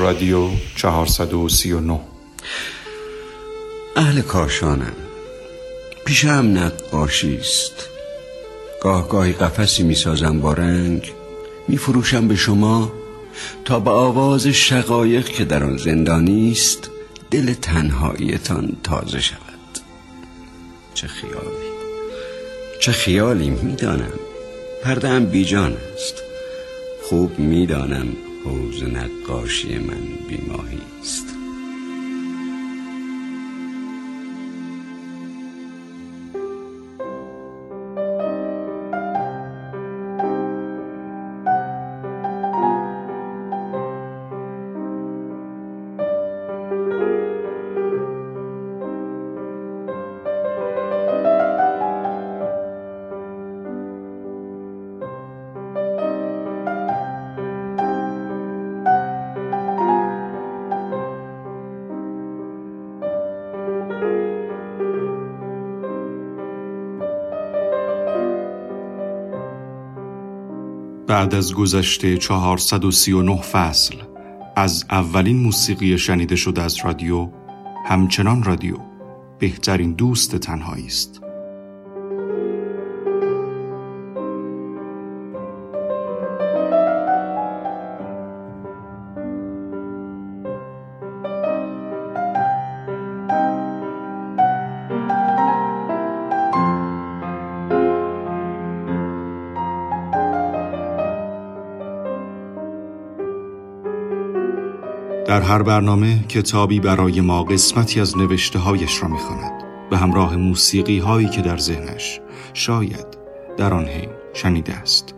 رادیو 439 اهل کاشانم پیشم نقاشی است. گاه گاهی قفسی می‌سازم با رنگ میفروشم به شما تا به آواز شقایق که در آن زندانی است دل تنهاییتان تازه شود. چه خیالی. چه خیالی می‌دانم. پردم بیجان است. خوب می‌دانم حوز نقاشی من بیماهی است. بعد از گذشته 439 فصل از اولین موسیقی شنیده شده از رادیو همچنان رادیو بهترین دوست تنهایی است در هر برنامه کتابی برای ما قسمتی از نوشته هایش را می‌خواند به همراه موسیقی هایی که در ذهنش شاید در آن حین شنیده است.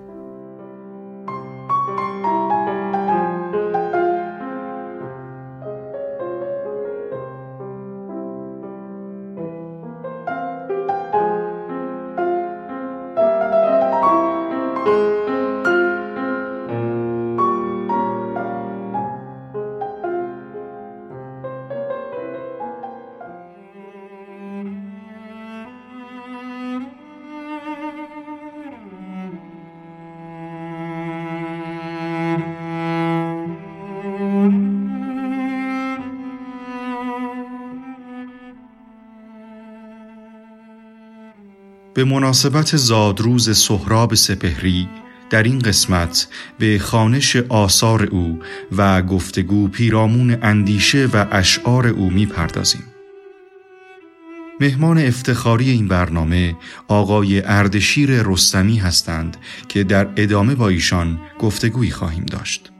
به مناسبت زادروز سهراب سپهری در این قسمت به خانش آثار او و گفتگو پیرامون اندیشه و اشعار او می‌پردازیم. مهمان افتخاری این برنامه آقای اردشیر رستمی هستند که در ادامه با ایشان گفتگویی خواهیم داشت.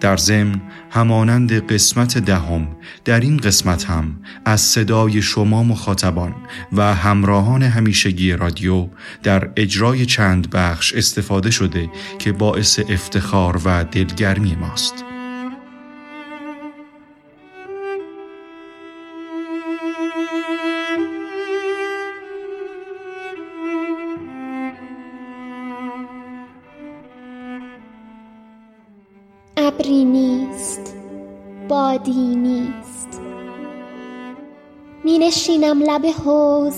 در ضمن همانند قسمت دهم در این قسمت هم از صدای شما مخاطبان و همراهان همیشگی رادیو در اجرای چند بخش استفاده شده که باعث افتخار و دلگرمی ماست. ابری نیست بادی نیست. می نشینم لب حوز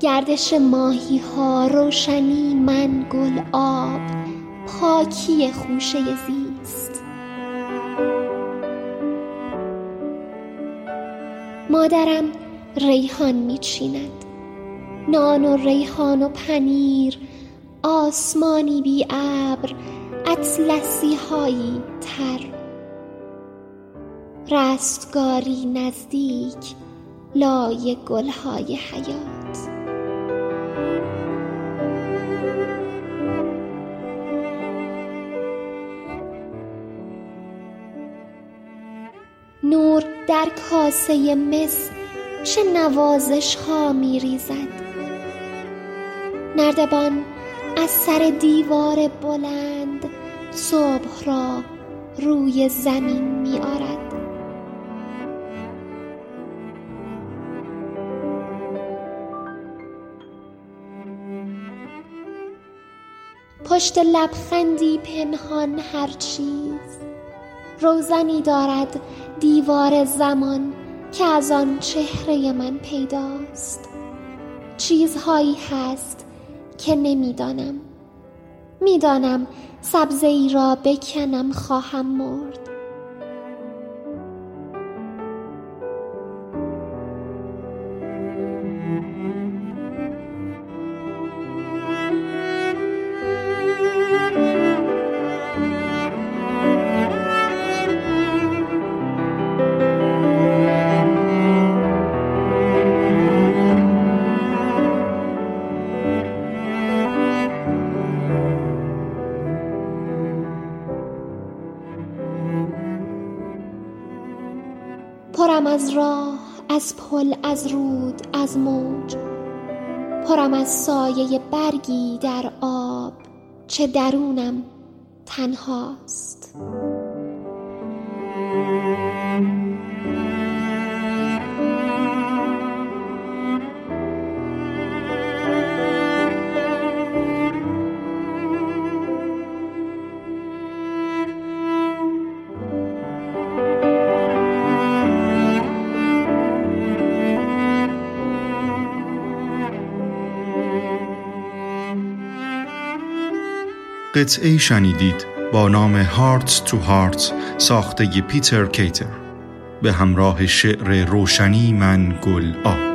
گردش ماهی ها روشنی من گل آب پاکی خوشه زیست. مادرم ریحان می چیند نان و ریحان و پنیر آسمانی بی ابر اطلسی هایی تر. رستگاری نزدیک لای گلهای حیات. نور در کاسه مس چه نوازش ها می ریزد نردبان از سر دیوار بلند صبح را روی زمین می آرد. پشت لبخندی پنهان هر چیز. روزنی دارد دیوار زمان که از آن چهره من پیداست. چیزهایی هست که نمی‌دانم. می‌دانم سبزه ای را بکنم خواهم مرد. از راه از پل از رود از موج. پرم از سایه برگی در آب چه درونم تنهاست. قطعه شنیدید با نام هارت تو هارت ساخته پیتر کیتر. به همراه شعر روشنی من گل آب.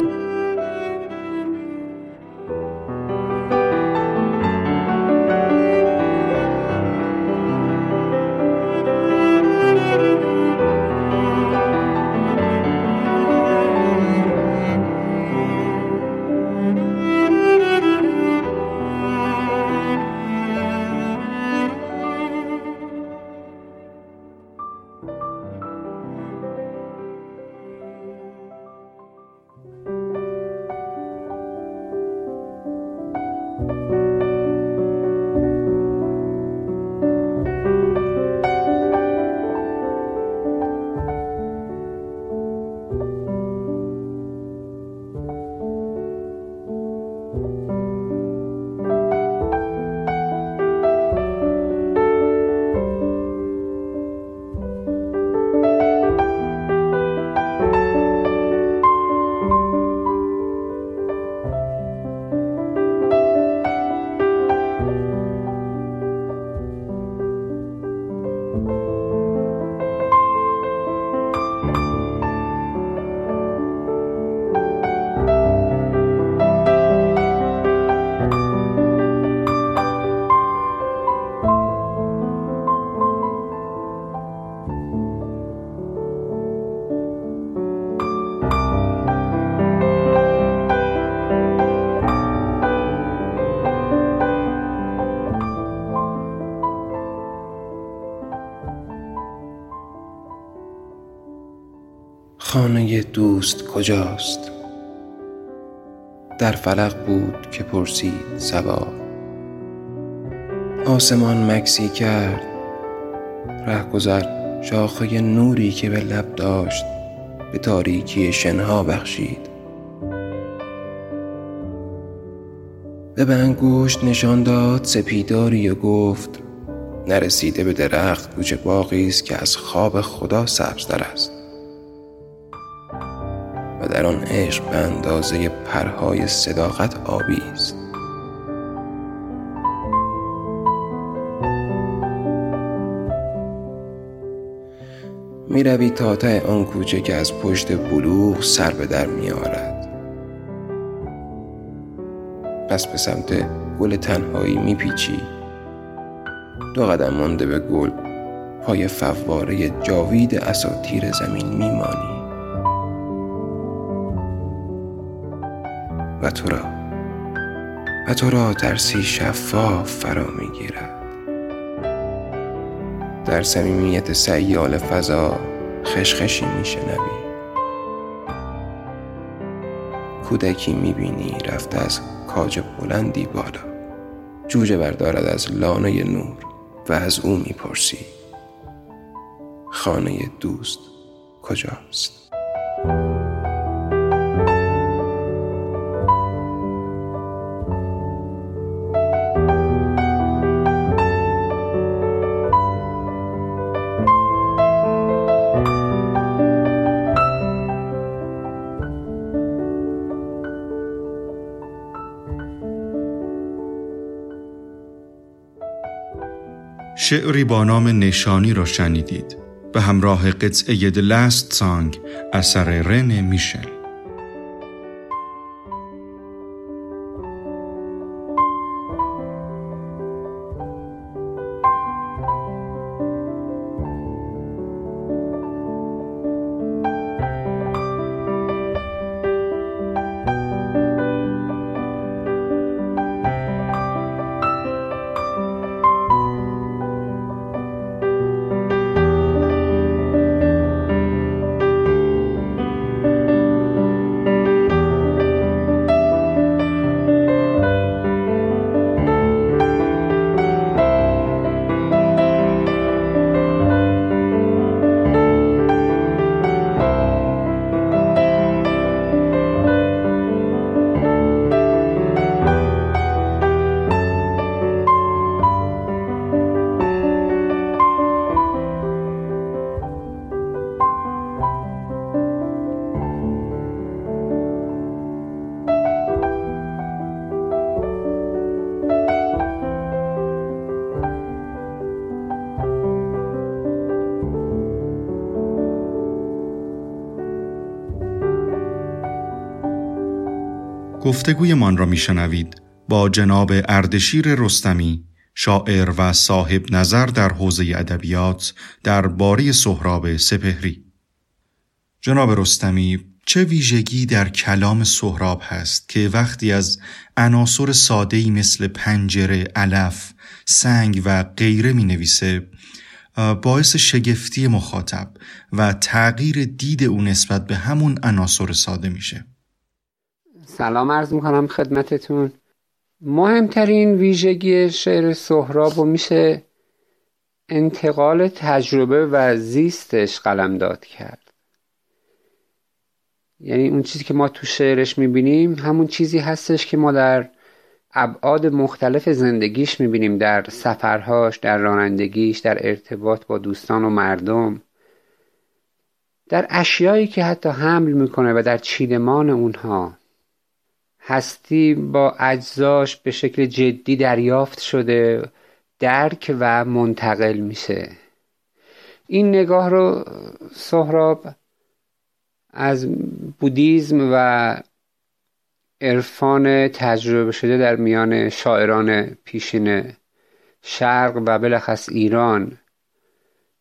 خانه دوست کجاست؟ در فلق بود که پرسید سبا آسمان مکسی کرد رهگذر شاخه نوری که به لب داشت به تاریکی شنها بخشید. به انگشت نشان داد سپیداری و گفت نرسیده به درخت کوچه باقی است که از خواب خدا سبزتر است. و در آن عشق به اندازه پرهای صداقت آبی است. می روی تا ته آن کوچه که از پشت بلوغ سر به در می آرد. پس به سمت گل تنهایی می پیچی. دو قدم مانده به گل پای فواره جاوید اساتیر زمین می مانی. و تو را. و تو را ترسی شفاف فرا می‌گیرد. در صمیمیت سیال فضا خشخشی میشنوی. کودکی می‌بینی رفته از کاج بلندی بالا. جوجه بردارد از لانه نور و از او می‌پرسی. خانه دوست کجاست؟ شعری با نام نشانی را شنیدید به همراه قطعه The Last Song اثر رن میشل. گفتگویمان را میشنوید. با جناب اردشیر رستمی شاعر و صاحب نظر در حوزه ادبیات در باری سهراب سپهری. جناب رستمی چه ویژگی در کلام سهراب هست که وقتی از عناصر ساده‌ای مثل پنجره، علف، سنگ و غیره می نویسه باعث شگفتی مخاطب و تغییر دید او نسبت به همون عناصر ساده میشه. سلام عرض می‌کنم خدمتتون. مهمترین ویژگی شعر سهراب رو میشه انتقال تجربه و زیستش قلمداد کرد. یعنی اون چیزی که ما تو شعرش می‌بینیم همون چیزی هستش که ما در ابعاد مختلف زندگیش می‌بینیم در سفرهاش در رانندگیش در ارتباط با دوستان و مردم. در اشیایی که حتی حمل می‌کنه و در چیدمان اونها. هستی با اجزاش به شکل جدی دریافت شده درک و منتقل میشه. این نگاه رو سهراب از بودیزم و عرفان تجربه شده در میان شاعران پیشین شرق و بلخص ایران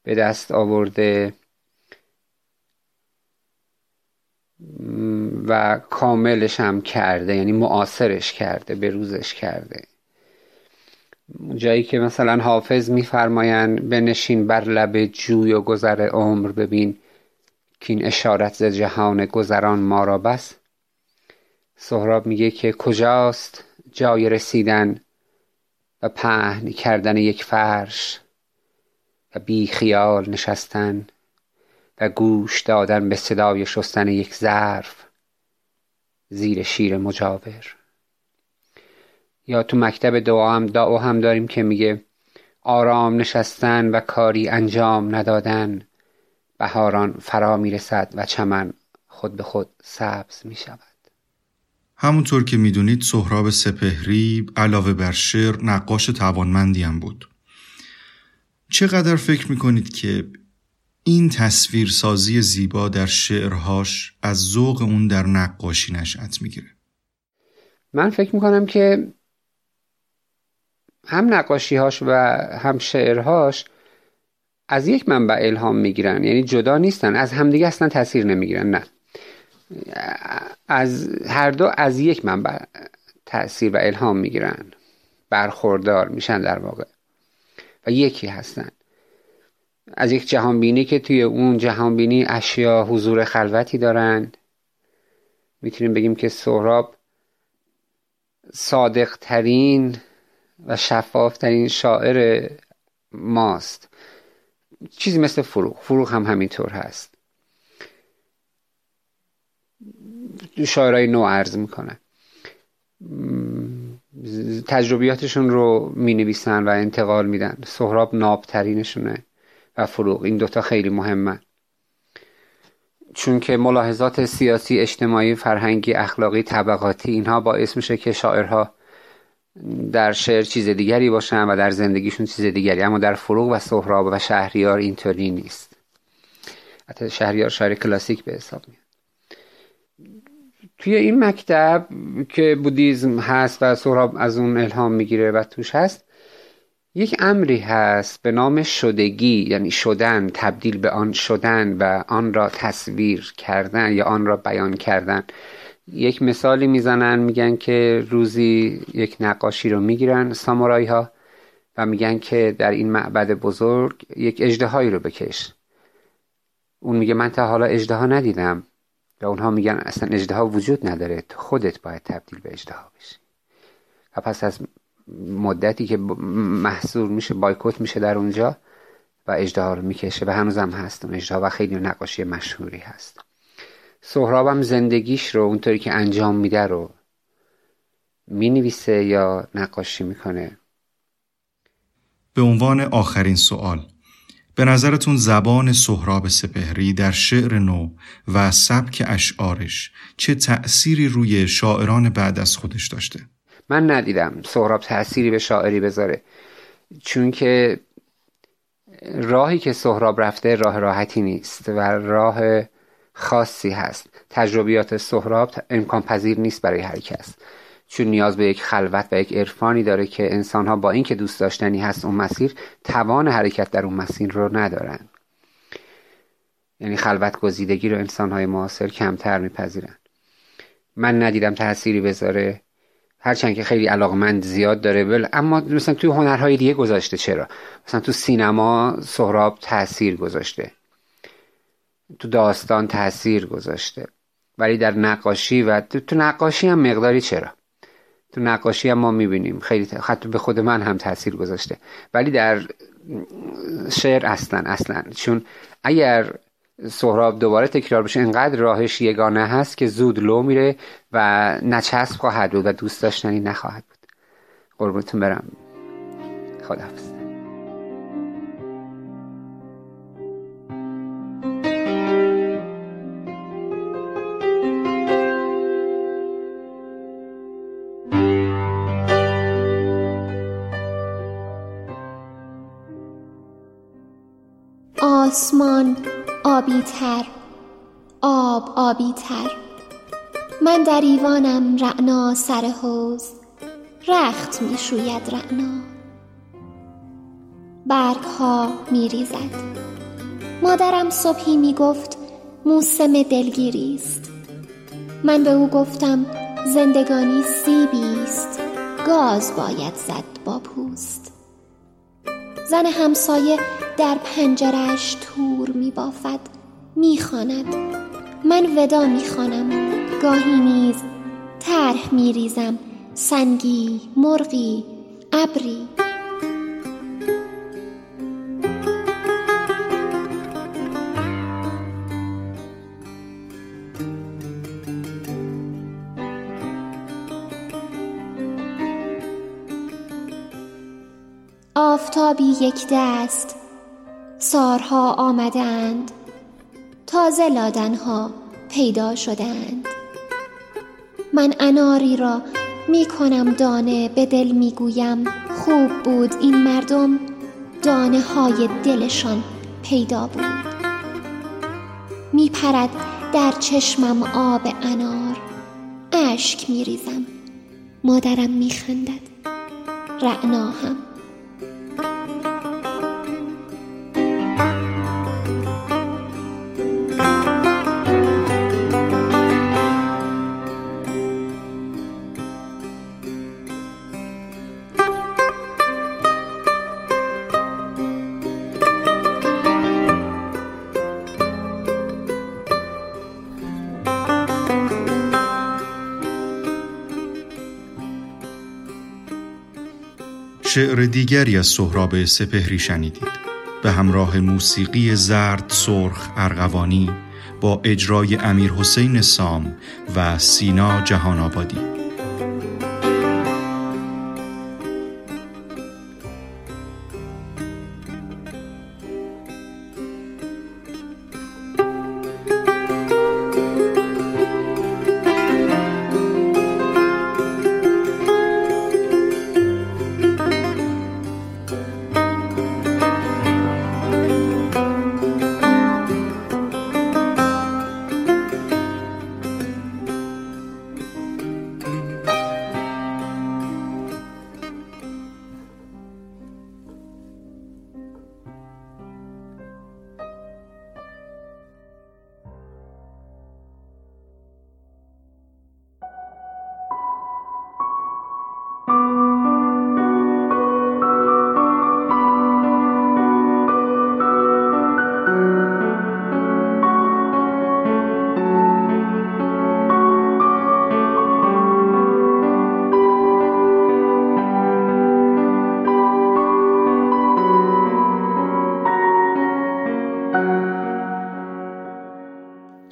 به دست آورده. و کاملش هم کرده یعنی معاصرش کرده به روزش کرده. جایی که مثلا حافظ میفرمایند بنشین بر لب جوی و گذر عمر ببین که این اشارت ز جهان گذران ما را بس. سهراب میگه که کجاست جای رسیدن و پهن کردن یک فرش و بی خیال نشستن؟ و گوش دادن به صدای شستن یک ظرف زیر شیر مجاور یا تو مکتب دعا هم دعا هم داریم که میگه آرام نشستن و کاری انجام ندادن بهاران فرا می‌رسد و چمن خود به خود سبز می شود. همونطور که می‌دونید سهراب سپهری علاوه بر شعر نقاش توانمندی هم بود. چقدر فکر می‌کنید که این تصویرسازی زیبا در شعرهاش از ذوق اون در نقاشی نشأت می‌گیره؟ من فکر می‌کنم که هم نقاشیهاش و هم شعرهاش از یک منبع الهام می‌گیرن یعنی جدا نیستن از همدیگه اصلا تاثیر نمی‌گیرن نه. از هر دو از یک منبع تاثیر و الهام می‌گیرن برخوردار میشن در واقع. و یکی هستن. از یک جهانبینی که توی اون جهانبینی اشیا حضور خلوتی دارن. می‌تونیم بگیم که سهراب صادق ترین و شفاف ترین شاعر ماست. چیزی مثل فروغ. فروغ هم همینطور هست. شاعرای نو عرض می‌کنن تجربیاتشون رو می نویسن و انتقال میدن. سهراب نابترینشونه. و فروغ. این دوتا خیلی مهمه. چون که ملاحظات سیاسی اجتماعی فرهنگی اخلاقی طبقاتی اینها باعث میشه که شاعرها در شعر چیز دیگری باشن و در زندگیشون چیز دیگری. اما در فروغ و سهراب و شهریار اینطوری نیست. حتی شهریار شاعر کلاسیک به حساب میاد. توی این مکتب که بودیزم هست و سهراب از اون الهام می‌گیره و توش هست یک امری هست به نام شدگی یعنی شدن تبدیل به آن شدن و آن را تصویر کردن یا آن را بیان کردن. یک مثالی می‌زنن میگن که روزی یک نقاشی رو می‌گیرن سامورایی ها و میگن که در این معبد بزرگ یک اجدهایی رو بکش. اون میگه من تا حالا اجده ندیدم و اونها میگن اصلا اجده وجود نداره خودت باید تبدیل به اجده بشی. و پس از مدتی که محصول میشه بایکوت میشه در اونجا و اجده رو می‌کشه و هنوزم اون اجده و خیلی نقاشی مشهوری هست. سهرابم زندگیش رو اونطوری که انجام میده رو می‌نویسه یا نقاشی می‌کنه؟ به عنوان آخرین سوال به نظرتون زبان سهراب سپهری در شعر نو و سبک اشعارش چه تأثیری روی شاعران بعد از خودش داشته؟ من ندیدم سهراب تأثیری به شاعری بذاره. چون که راهی که سهراب رفته راه راحتی نیست و راه خاصی هست. تجربیات سهراب امکان پذیر نیست برای هر کس. چون نیاز به یک خلوت و یک عرفانی داره که انسانها با اینکه دوست داشتنی هست اون مسیر توان حرکت در اون مسیر رو ندارن. یعنی خلوت گزیدگی رو انسانهای معاصر کمتر میپذیرن. من ندیدم تأثیری بذاره. هرچند که خیلی علاقمند زیاد داره بل اما مثلا توی هنرهای دیگه گذاشته. چرا؟ مثلا تو سینما سهراب تاثیر گذاشته. تو داستان تاثیر گذاشته. ولی در نقاشی و تو نقاشی هم مقداری چرا؟ تو نقاشی هم ما می‌بینیم. خیلی حتی به خود من هم تاثیر گذاشته. ولی در شعر اصلا اصلا. چون اگر سهراب دوباره تکرار بشه. اینقدر راهش یگانه هست که زود لو میره و نچسب خواهد بود و دوست داشتنی نخواهد بود. قربونتون برم. خداحافظ. آسمان آبی تر آب آبی تر من در ایوانم رعنا سر حوز رخت می شوید رعنا. برگ ها می ریزد مادرم صبحی می گفت موسم دلگیری است. من به او گفتم زندگانی سیبی است. گاز باید زد با پوست. زن همسایه در پنجرش تور می بافد می خاند. من ودا می خانم. گاهی نیز طرح می ریزم سنگی مرغی ابری آفتابی یک دست. سارها آمدند. تازه لادنها پیدا شدند. من اناری را می کنم دانه به دل می گویم خوب بود این مردم. دانه های دلشان پیدا بود. می پرد در چشمم آب انار. اشک می ریزم. مادرم می خندد. رعنا هم. شعر دیگری از سهراب سپهری شنیدید به همراه موسیقی زرد سرخ ارغوانی با اجرای امیر حسین سام و سینا جهان آبادی.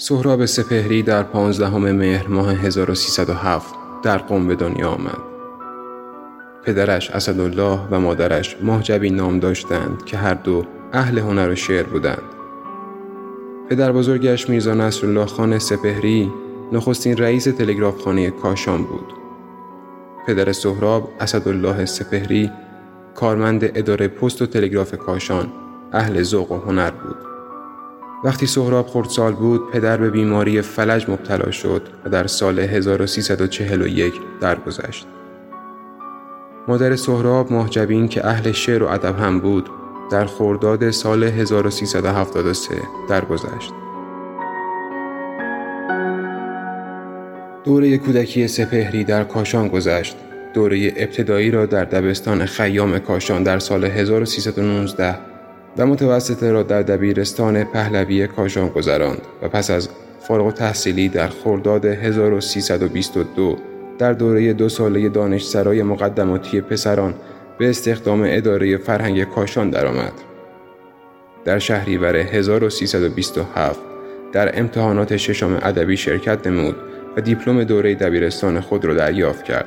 سهراب سپهری در پانزدهم مهر ماه 1307 در قم به دنیا آمد. پدرش اسدالله و مادرش ماهجبی نام داشتند که هر دو اهل هنر و شعر بودند. پدر بزرگش میرزا نصرالله خان سپهری نخستین رئیس تلگراف خانه کاشان بود. پدر سهراب اسدالله سپهری کارمند اداره پست و تلگراف کاشان اهل ذوق و هنر بود. وقتی سهراب خردسال بود پدر به بیماری فلج مبتلا شد و در سال 1341 درگذشت. مادر سهراب ماهجبین که اهل شعر و ادب هم بود در خرداد سال 1373 درگذشت. دوره کودکی سپهری در کاشان گذشت. دوره ابتدایی را در دبستان خیام کاشان در سال 1319 و متوسطه را در دبیرستان پهلوی کاشان گذراند و پس از فارغ تحصیلی در خرداد 1322 در دوره دو ساله دانشسرای مقدماتی پسران به استخدام اداره فرهنگ کاشان درآمد. در شهریور 1327 در امتحانات ششم ادبی شرکت نمود و دیپلم دوره دبیرستان خود را دریافت کرد.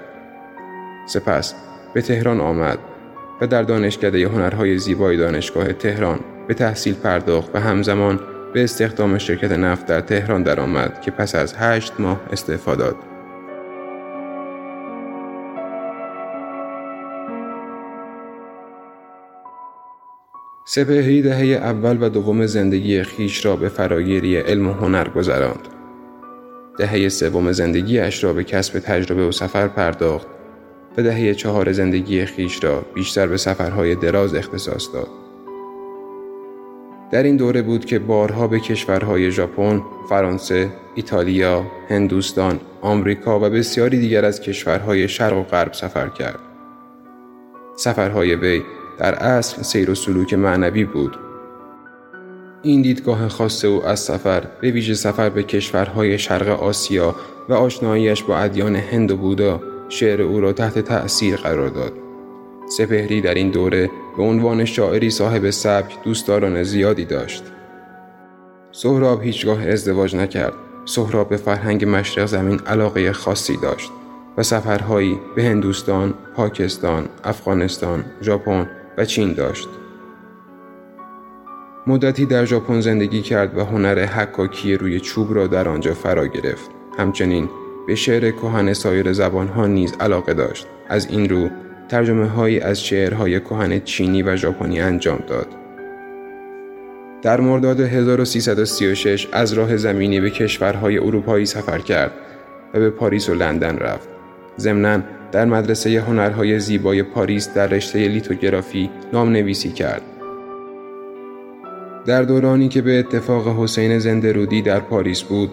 سپس به تهران آمد و در دانشکده هنرهای زیبای دانشگاه تهران به تحصیل پرداخت و همزمان به استخدام شرکت نفت در تهران درآمد که پس از هشت ماه استعفا داد. سپهری دهه اول و دوم زندگی خیش را به فراگیری علم و هنر گذراند. دهه سوم زندگیش را به کسب تجربه و سفر پرداخت و دهه چهار زندگی خیش را بیشتر به سفرهای دراز اختصاص داد. در این دوره بود که بارها به کشورهای ژاپن، فرانسه، ایتالیا، هندوستان، آمریکا و بسیاری دیگر از کشورهای شرق و غرب سفر کرد. سفرهای وی در اصل سیر و سلوک معنوی بود. این دیدگاه خاص او از سفر به ویژه سفر به کشورهای شرق آسیا و آشناییش با ادیان هند و بودا شعر او را تحت تأثیر قرار داد. سپهری در این دوره به عنوان شاعری صاحب سبک دوستداران زیادی داشت. سهراب هیچگاه ازدواج نکرد. سهراب به فرهنگ مشرق زمین علاقه خاصی داشت و سفرهایی به هندوستان، پاکستان، افغانستان، ژاپن و چین داشت. مدتی در ژاپن زندگی کرد و هنر حکاکی روی چوب را در آنجا فرا گرفت. همچنین به شعر کهن سایر زبانها نیز علاقه داشت. از این رو ترجمه هایی از شعرهای کهن چینی و ژاپنی انجام داد. در مرداد 1336 از راه زمینی به کشورهای اروپایی سفر کرد و به پاریس و لندن رفت. ضمناً در مدرسه هنرهای زیبای پاریس در رشته لیتوگرافی نام نویسی کرد. در دورانی که به اتفاق حسین زندرودی در پاریس بود،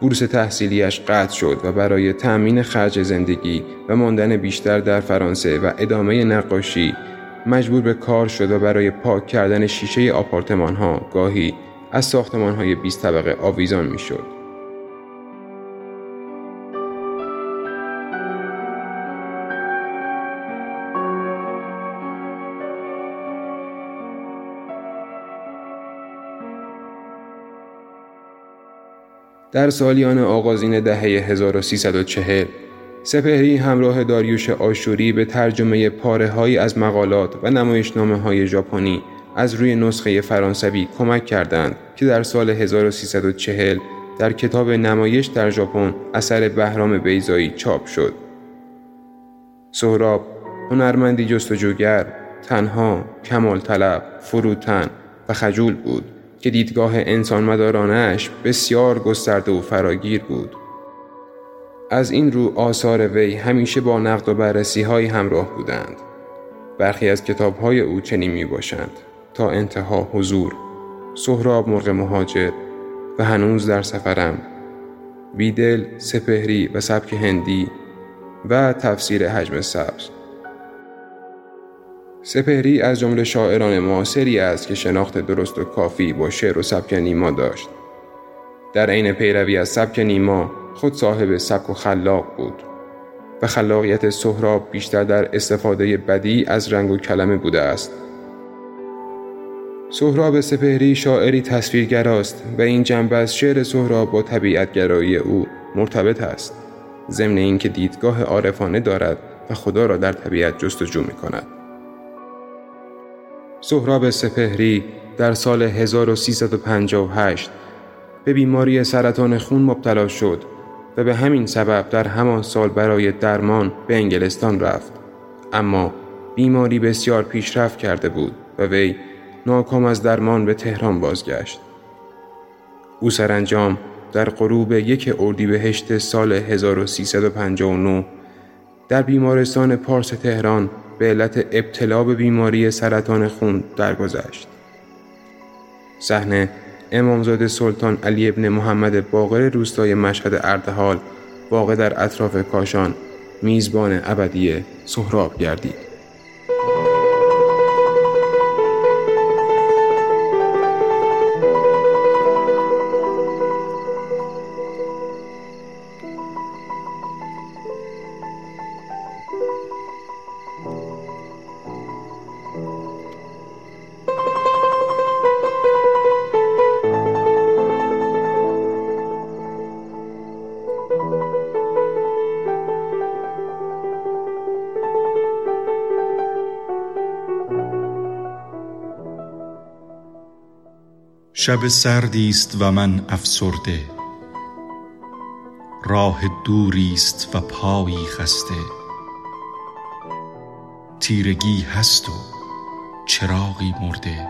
بورس تحصیلیش قطع شد و برای تأمین خرج زندگی و ماندن بیشتر در فرانسه و ادامه نقاشی مجبور به کار شد و برای پاک کردن شیشه آپارتمان ها گاهی از ساختمان های 20 طبقه آویزان می شد. در سالیان آغازین دهه 1340 سپهری همراه داریوش آشوری به ترجمه پاره از مقالات و نمایشنامه های ژاپنی از روی نسخه فرانسوی کمک کردند که در سال 1340 در کتاب نمایش در ژاپن اثر بهرام بیزایی چاپ شد. سهراب هنرمندی جستجوگر، تنها، کمال طلب، فروتن و خجول بود که دیدگاه انسان مدارانش بسیار گسترده و فراگیر بود. از این رو آثار وی همیشه با نقد و بررسی های همراه بودند. برخی از کتاب های او چنین می باشند تا انتها حضور، سهراب مرغ مهاجر و هنوز در سفرم، بیدل، سپهری و سبک هندی و تفسیر حجم سبز. سپهری از جمله شاعران معاصری است که شناخت درست و کافی با شعر و سبک نیما داشت. در عین پیروی از سبک نیما خود صاحب سبک و خلاق بود و خلاقیت سهراب بیشتر در استفاده بدی از رنگ و کلمه بوده است. سهراب سپهری شاعری تصویرگراست و این جنبه از شعر سهراب با طبیعتگرایی او مرتبط است. ضمن اینکه دیدگاه عارفانه دارد و خدا را در طبیعت جستجو می کند. سهراب سپهری در سال 1358 به بیماری سرطان خون مبتلا شد و به همین سبب در همان سال برای درمان به انگلستان رفت. اما بیماری بسیار پیشرفت کرده بود و وی ناکام از درمان به تهران بازگشت. او سرانجام در غروب یک اردیبهشت سال 1359 در بیمارستان پارس تهران به علت ابتلا به بیماری سرطان خون درگذشت. صحنه امامزاده سلطان علی ابن محمد باقر روستای مشهد اردهال واقع در اطراف کاشان میزبان ابدی سهراب گردید. شب سردی است و من افسرده. راه دوری است و پایی خسته. تیرگی هست و چراغی مرده.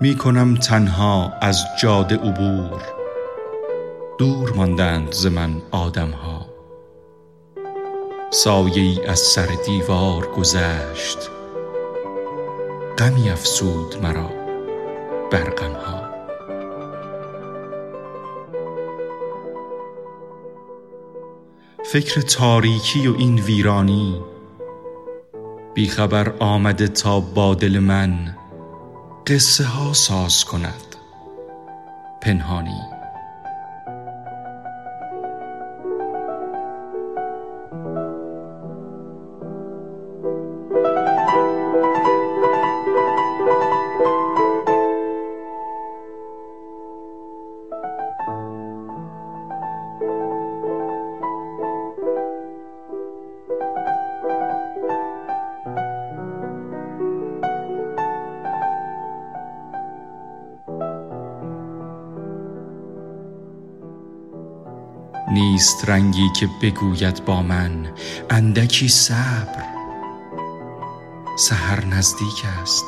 می کنم تنها از جاده عبور. دور ماندند ز من آدم ها سایه از سر دیوار گذشت. غمی افسود مرا بر ها فکر تاریکی و این ویرانی بیخبر آمده تا با دل من قصه ها ساز کند. پنهانی. نیست رنگی که بگوید با من. اندکی صبر. سحر نزدیک است.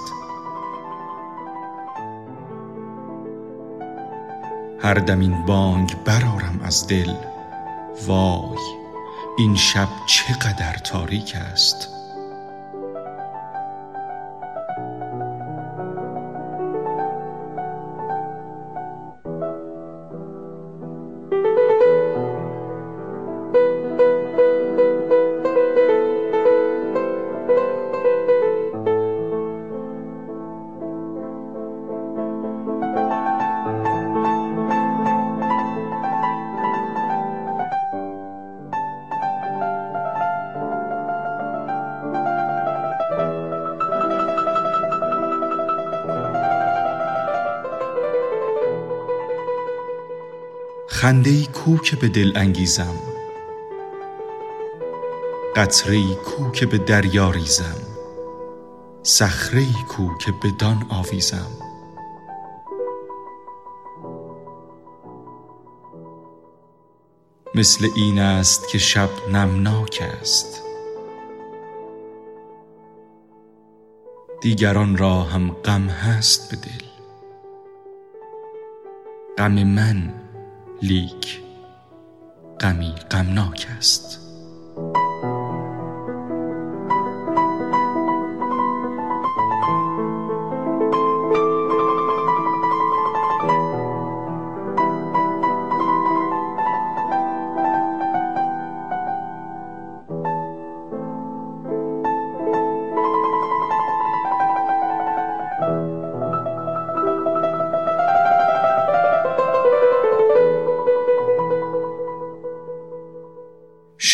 هر دم این بانگ برارم از دل. وای این شب چقدر تاریک است. خنده کو که به دل انگیزم. قطره کو که به دریا ریزم. صخره کو که بدان آویزم. مثل این است که شب نمناک است. دیگران را هم غم هست به دل. غم من لیک غمی غمناک است.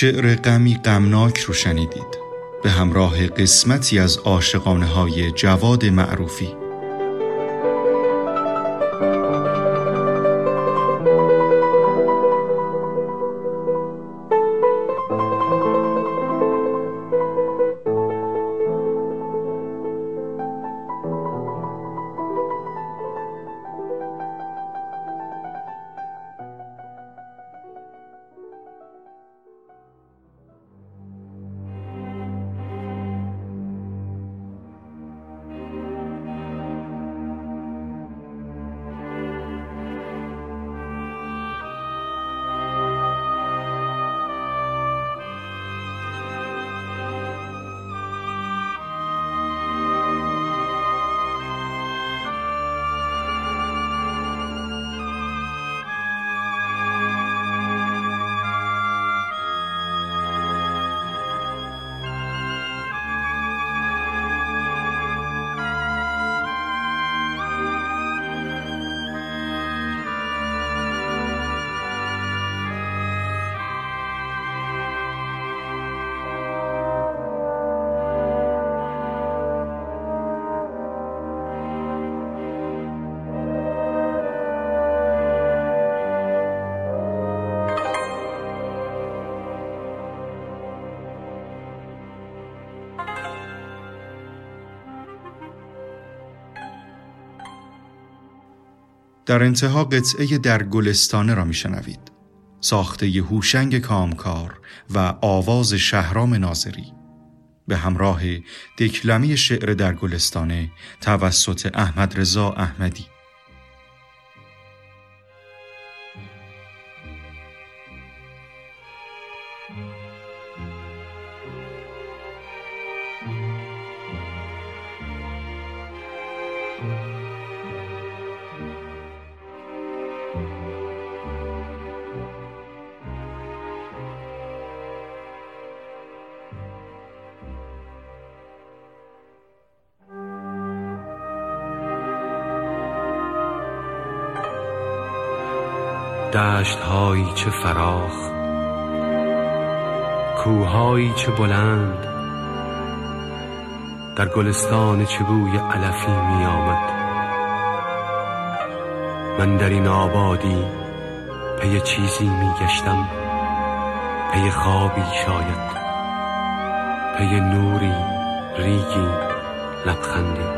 شعر غمی غمناک رو شنیدید. به همراه قسمتی از عاشقانه های جواد معروفی. در انتها قطعه در گلستانه را میشنوید. ساخته هوشنگ کامکار و آواز شهرام ناظری. به همراه دکلمی شعر در گلستانه توسط احمد رضا احمدی. چه فراخ کوههایی چه بلند در گلستان چه بوی علفی می آمد من در این آبادی پی چیزی می گشتم پی خوابی شاید پی نوری ریگی لبخندی.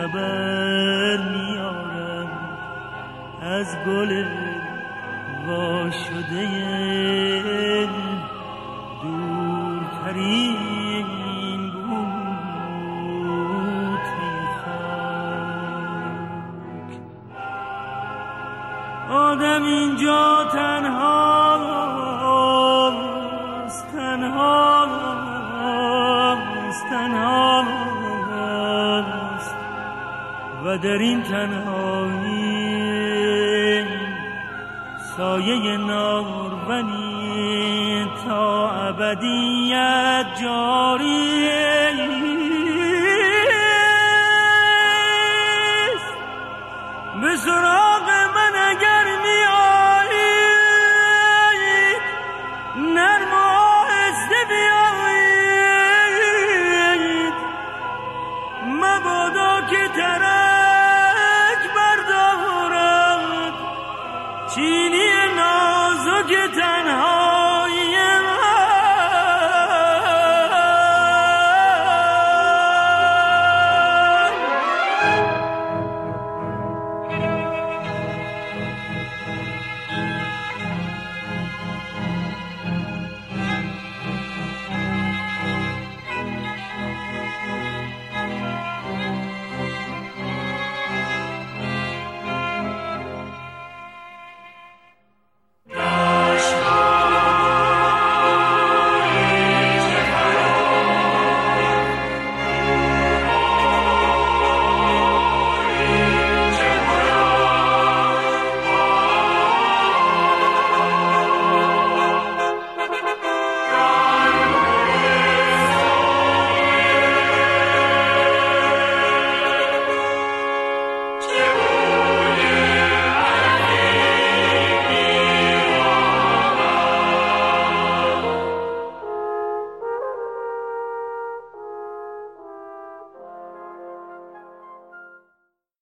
خبر میارم از گل وا شده در این تنهایی سایه نارونی تا ابدیت جاری